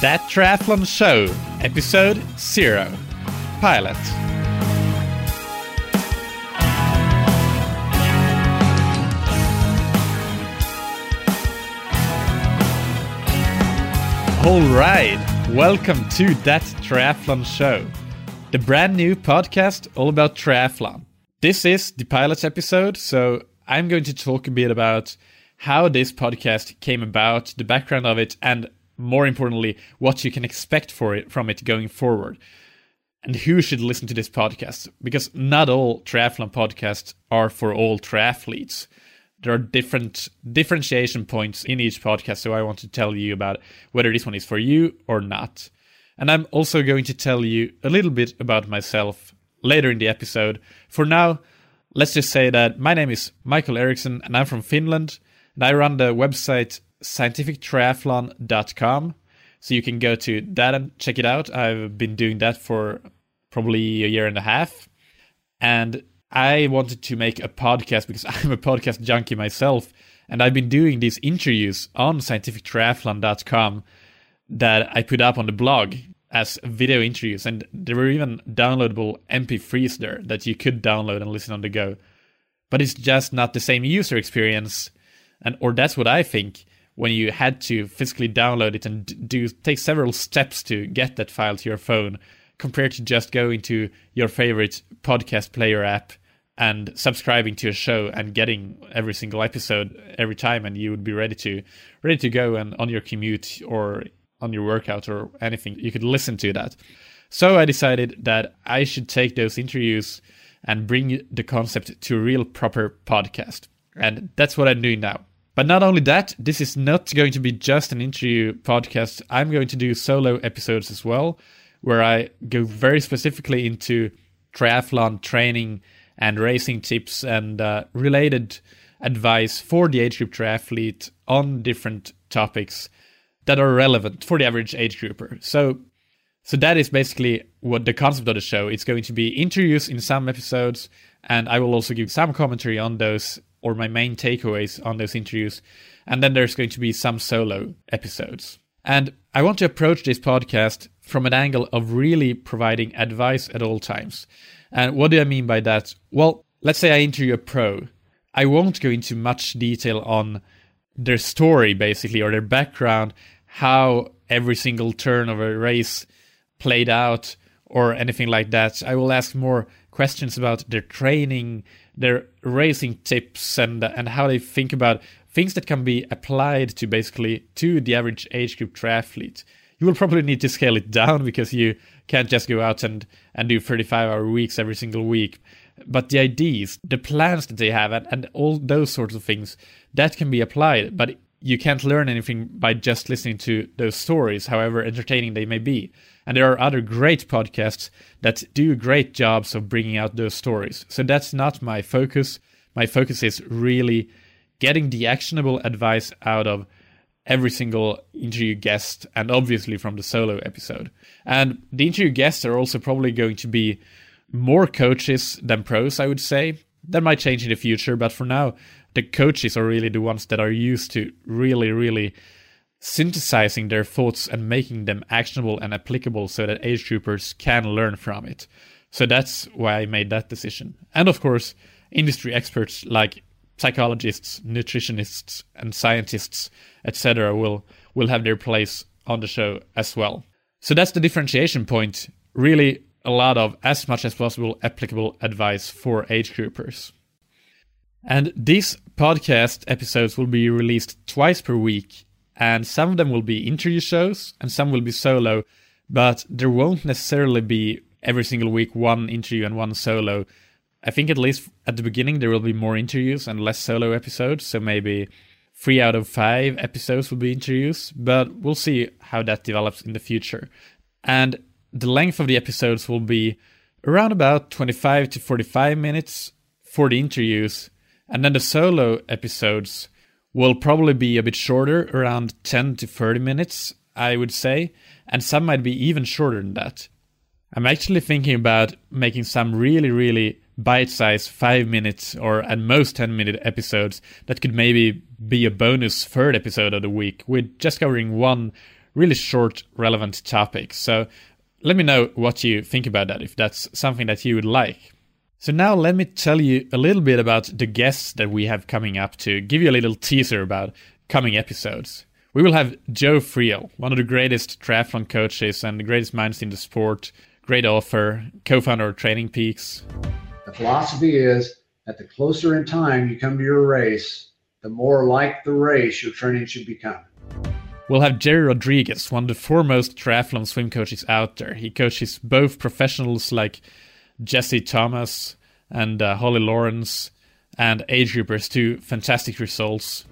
That Triathlon Show, Episode 0 Pilot. All right, welcome to That Triathlon Show, the brand new podcast all about triathlon. This is the pilot episode, so I'm going to talk a bit about how this podcast came about, the background of it, and more importantly, what you can expect for it from it going forward. And who should listen to this podcast? Because not all triathlon podcasts are for all triathletes. There are different differentiation points in each podcast, so I want to tell you about whether this one is for you or not. And I'm also going to tell you a little bit about myself later in the episode. For now, let's just say that my name is Mikael Eriksson and I'm from Finland and I run the website scientifictriathlon.com. So you can go to that and check it out. I've been doing that for probably a year and a half. And I wanted to make a podcast because I'm a podcast junkie myself. And I've been doing these interviews on scientifictriathlon.com that I put up on the blog as video interviews. And there were even downloadable MP3s there that you could download and listen on the go. But it's just not the same user experience. And or that's what I think when you had to physically download it and do take several steps to get that file to your phone compared to just going to your favorite podcast player app and subscribing to a show and getting every single episode every time and you would be ready to ready to go and on your commute or on your workout or anything you could listen to that. So i decided that i should take those interviews and bring the concept to a real proper podcast. And that's what i'm doing now but not only that, this is not going to be just an interview podcast. I'm going to do solo episodes as well, where I go very specifically into triathlon training and racing tips and uh, related advice for the age group triathlete on different topics that are relevant for the average age grouper. So so that is basically what the concept of the show. It's going to be interviews in some episodes, and I will also give some commentary on those or my main takeaways on those interviews. And then there's going to be some solo episodes. And I want to approach this podcast from an angle of really providing advice at all times. And what do I mean by that? Well, let's say I interview a pro. I won't go into much detail on their story, basically, or their background, how every single turn of a race played out, or anything like that. I will ask more questions about their training, their racing tips and and how they think about things that can be applied to basically to the average age group triathlete. You will probably need to scale it down because you can't just go out and, and do 35 hour weeks every single week. But the ideas, the plans that they have, and, and all those sorts of things, that can be applied. But you can't learn anything by just listening to those stories, however entertaining they may be. And there are other great podcasts that do great jobs of bringing out those stories. So that's not my focus. My focus is really getting the actionable advice out of every single interview guest and obviously from the solo episode. And the interview guests are also probably going to be more coaches than pros, I would say. That might change in the future, but for now, the coaches are really the ones that are used to really, really synthesizing their thoughts and making them actionable and applicable so that age groupers can learn from it. So that's why I made that decision. And of course, industry experts like psychologists, nutritionists, and scientists, etc., will will have their place on the show as well. So that's the differentiation point. Really, a lot of as much as possible applicable advice for age groupers. And these podcast episodes will be released twice per week and some of them will be interview shows and some will be solo, but there won't necessarily be every single week one interview and one solo. I think at least at the beginning there will be more interviews and less solo episodes, so maybe three out of five episodes will be interviews, but we'll see how that develops in the future. And the length of the episodes will be around about 25 to 45 minutes for the interviews, and then the solo episodes will probably be a bit shorter, around 10 to 30 minutes, I would say, and some might be even shorter than that. I'm actually thinking about making some really, really bite sized 5 minutes or at most 10 minute episodes that could maybe be a bonus third episode of the week with just covering one really short, relevant topic. So let me know what you think about that, if that's something that you would like. So now let me tell you a little bit about the guests that we have coming up to give you a little teaser about coming episodes. We will have Joe Friel, one of the greatest triathlon coaches and the greatest minds in the sport, great author, co-founder of Training Peaks. The philosophy is that the closer in time you come to your race, the more like the race your training should become. We'll have Gerry Rodrigues, one of the foremost triathlon swim coaches out there. He coaches both professionals like Jesse Thomas and uh, Holly Lawrence and age groupers to fantastic results.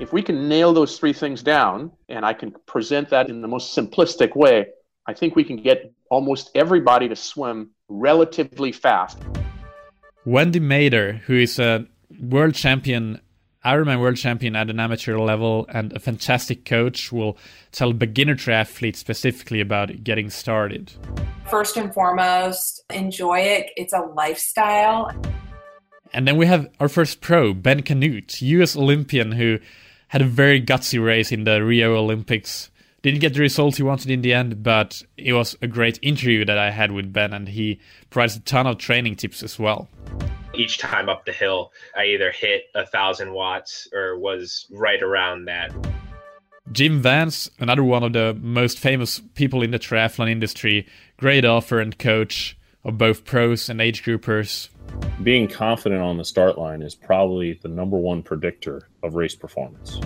If we can nail those three things down and I can present that in the most simplistic way, I think we can get almost everybody to swim relatively fast. Wendy Mader, who is a world champion Ironman world champion at an amateur level and a fantastic coach will tell beginner triathletes specifically about getting started. First and foremost, enjoy it. It's a lifestyle. And then we have our first pro, Ben Kanute, US Olympian who had a very gutsy race in the Rio Olympics. Didn't get the results he wanted in the end, but it was a great interview that I had with Ben, and he provides a ton of training tips as well each time up the hill, I either hit a thousand watts or was right around that. Jim Vance, another one of the most famous people in the triathlon industry, great author and coach of both pros and age groupers. Being confident on the start line is probably the number one predictor of race performance.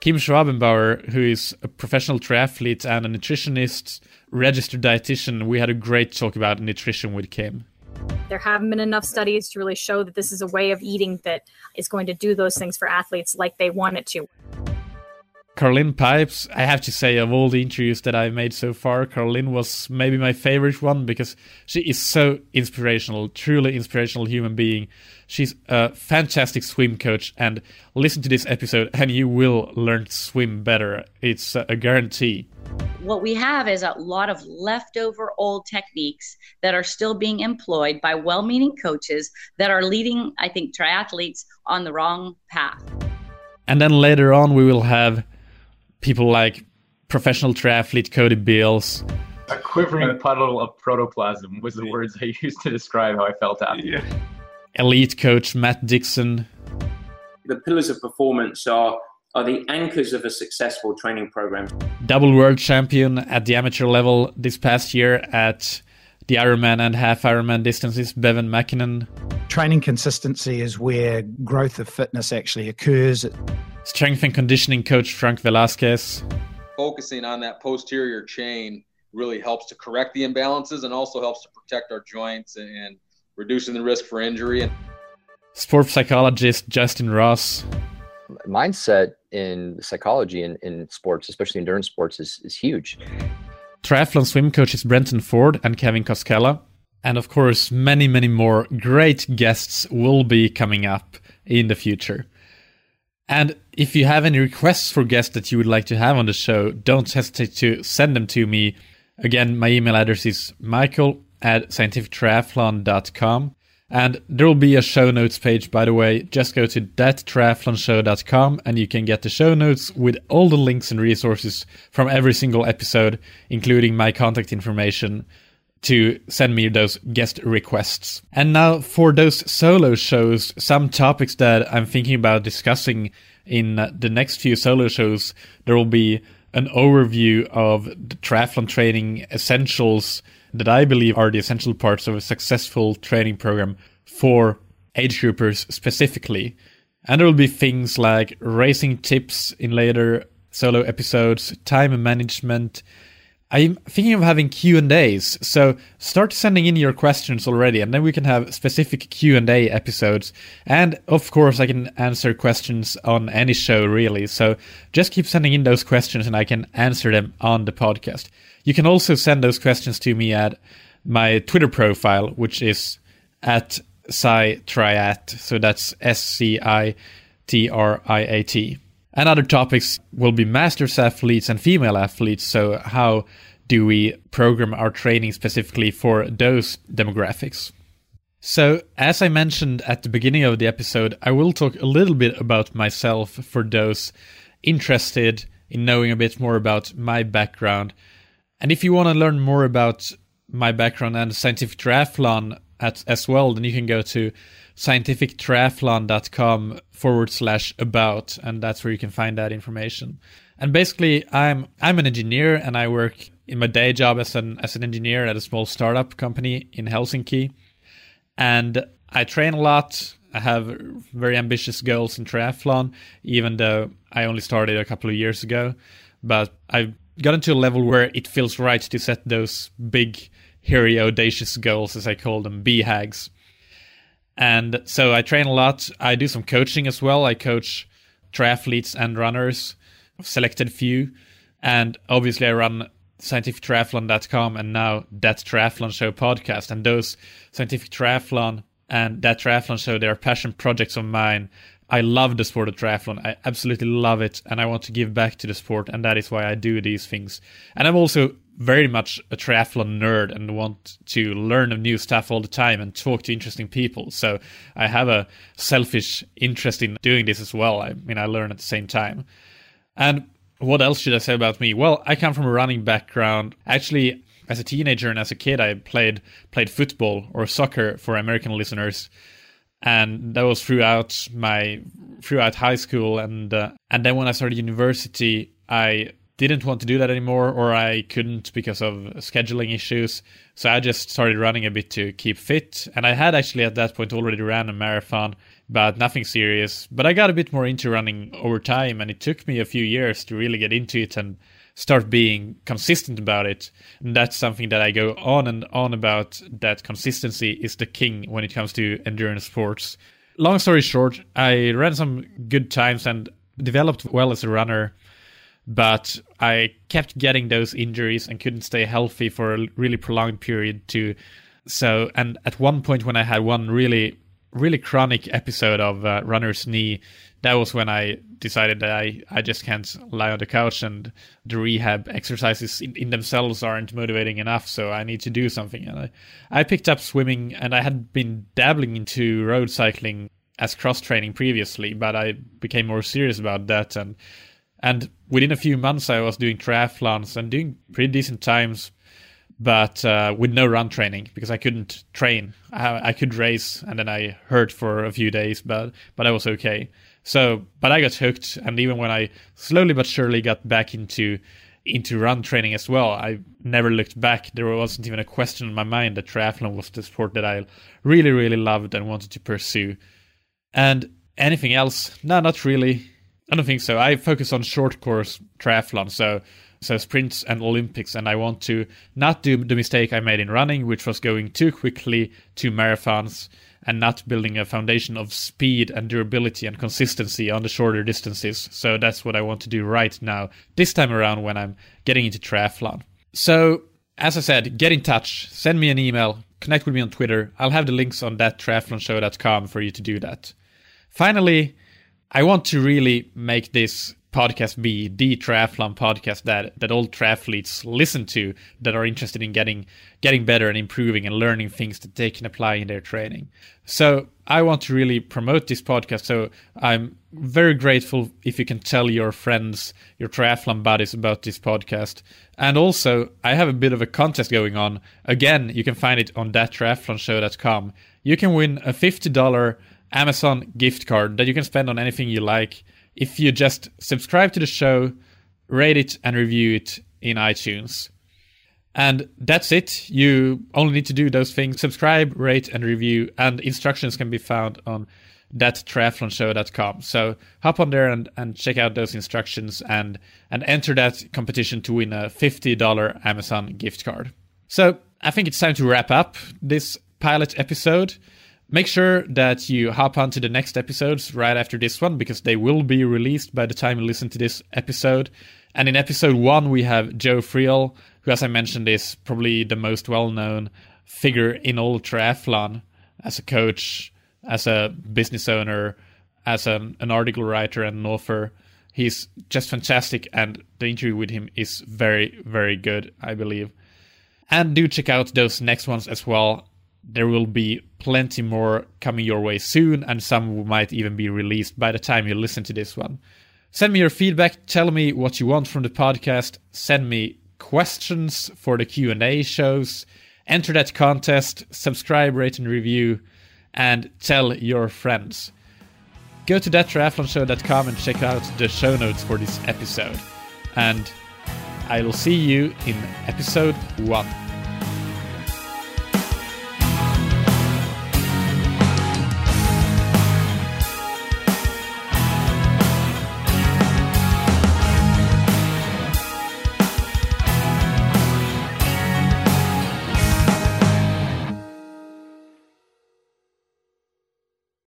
Kim Schwabenbauer, who is a professional triathlete and a nutritionist, registered dietitian, we had a great talk about nutrition with Kim. There haven't been enough studies to really show that this is a way of eating that is going to do those things for athletes like they want it to. Karlyn Pipes, I have to say, of all the interviews that I've made so far, Karlyn was maybe my favorite one because she is so inspirational, truly inspirational human being. She's a fantastic swim coach, and listen to this episode, and you will learn to swim better. It's a guarantee what we have is a lot of leftover old techniques that are still being employed by well meaning coaches that are leading, I think, triathletes on the wrong path. And then later on, we will have people like professional triathlete Cody Beals. A quivering puddle of protoplasm was the words I used to describe how I felt after. Yeah. Elite coach Matt Dixon. The pillars of performance are are the anchors of a successful training program. Double world champion at the amateur level this past year at the Ironman and half Ironman distances, Bevan McKinnon. Training consistency is where growth of fitness actually occurs. Strength and conditioning coach Frank Velasquez. Focusing on that posterior chain really helps to correct the imbalances and also helps to protect our joints and reducing the risk for injury. Sport psychologist Justin Ross mindset in psychology in, in sports, especially endurance sports, is, is huge. Triathlon swim coaches Brenton Ford and Kevin Koskella. And of course, many, many more great guests will be coming up in the future. And if you have any requests for guests that you would like to have on the show, don't hesitate to send them to me. Again, my email address is mikael at scientifictriathlon.com. And there will be a show notes page, by the way. Just go to thattriathlonshow.com and you can get the show notes with all the links and resources from every single episode, including my contact information to send me those guest requests. And now for those solo shows, some topics that I'm thinking about discussing in the next few solo shows, there will be an overview of the triathlon training essentials that I believe are the essential parts of a successful training program for age groupers specifically. And there will be things like racing tips in later solo episodes, time management. I'm thinking of having Q&As. So start sending in your questions already and then we can have specific Q&A episodes. And of course I can answer questions on any show really. So just keep sending in those questions and I can answer them on the podcast. You can also send those questions to me at my Twitter profile, which is at Sci Triat. So that's S C I T R I A T. And other topics will be masters athletes and female athletes. So, how do we program our training specifically for those demographics? So, as I mentioned at the beginning of the episode, I will talk a little bit about myself for those interested in knowing a bit more about my background. And if you want to learn more about my background and scientific triathlon at, as well, then you can go to scientifictriathlon.com forward slash about, and that's where you can find that information. And basically, I'm I'm an engineer, and I work in my day job as an as an engineer at a small startup company in Helsinki, and I train a lot. I have very ambitious goals in triathlon, even though I only started a couple of years ago. But I've gotten to a level where it feels right to set those big, hairy, audacious goals, as I call them, BHAGs. And so I train a lot. I do some coaching as well. I coach triathletes and runners, selected few. And obviously, I run scientifictriathlon.com and now that triathlon show podcast. And those scientific triathlon and that triathlon show, they're passion projects of mine. I love the sport of triathlon. I absolutely love it, and I want to give back to the sport, and that is why I do these things. And I'm also very much a triathlon nerd and want to learn new stuff all the time and talk to interesting people. So I have a selfish interest in doing this as well. I mean, I learn at the same time. And what else should I say about me? Well, I come from a running background. Actually, as a teenager and as a kid, I played played football or soccer for American listeners, and that was throughout my throughout high school and uh, and then when I started university, I didn't want to do that anymore, or I couldn't because of scheduling issues. So I just started running a bit to keep fit, and I had actually at that point already ran a marathon, but nothing serious. But I got a bit more into running over time, and it took me a few years to really get into it and start being consistent about it. And that's something that I go on and on about that consistency is the king when it comes to endurance sports. Long story short, I ran some good times and developed well as a runner, but I kept getting those injuries and couldn't stay healthy for a really prolonged period too. So, and at one point when I had one really, really chronic episode of uh, runner's knee, that was when I decided that I, I just can't lie on the couch and the rehab exercises in, in, themselves aren't motivating enough. So I need to do something. And I, I picked up swimming and I had been dabbling into road cycling as cross training previously, but I became more serious about that. And, and within a few months, I was doing triathlons and doing pretty decent times but uh, with no run training because I couldn't train. I, I, could race and then I hurt for a few days, but but I was okay. So, but I got hooked, and even when I slowly but surely got back into into run training as well, I never looked back. There wasn't even a question in my mind that triathlon was the sport that I really, really loved and wanted to pursue. And anything else? No, not really. I don't think so. I focus on short course triathlon, so so sprints and Olympics, and I want to not do the mistake I made in running, which was going too quickly to marathons and not building a foundation of speed and durability and consistency on the shorter distances. So that's what I want to do right now, this time around when I'm getting into triathlon. So, as I said, get in touch, send me an email, connect with me on Twitter. I'll have the links on that triathlonshow.com for you to do that. Finally, I want to really make this podcast be the triathlon podcast that that all triathletes listen to that are interested in getting getting better and improving and learning things that they can apply in their training. So I want to really promote this podcast. So I'm very grateful if you can tell your friends, your triathlon buddies about this podcast. And also, I have a bit of a contest going on. Again, you can find it on thattriathlonshow.com. You can win a $50 Amazon gift card that you can spend on anything you like if you just subscribe to the show, rate it, and review it in iTunes. And that's it. You only need to do those things subscribe, rate, and review. And instructions can be found on thattriathlonshow.com. So hop on there and, and check out those instructions and, and enter that competition to win a $50 Amazon gift card. So I think it's time to wrap up this pilot episode. Make sure that you hop on to the next episodes right after this one because they will be released by the time you listen to this episode. And in episode one, we have Joe Friel, who, as I mentioned, is probably the most well known figure in all triathlon as a coach, as a business owner, as an, an article writer and an author. He's just fantastic, and the interview with him is very, very good, I believe. And do check out those next ones as well there will be plenty more coming your way soon, and some might even be released by the time you listen to this one. Send me your feedback. Tell me what you want from the podcast. Send me questions for the Q&A shows. Enter that contest. Subscribe, rate, and review. And tell your friends. Go to thattriathlonshow.com and check out the show notes for this episode. And I will see you in episode one.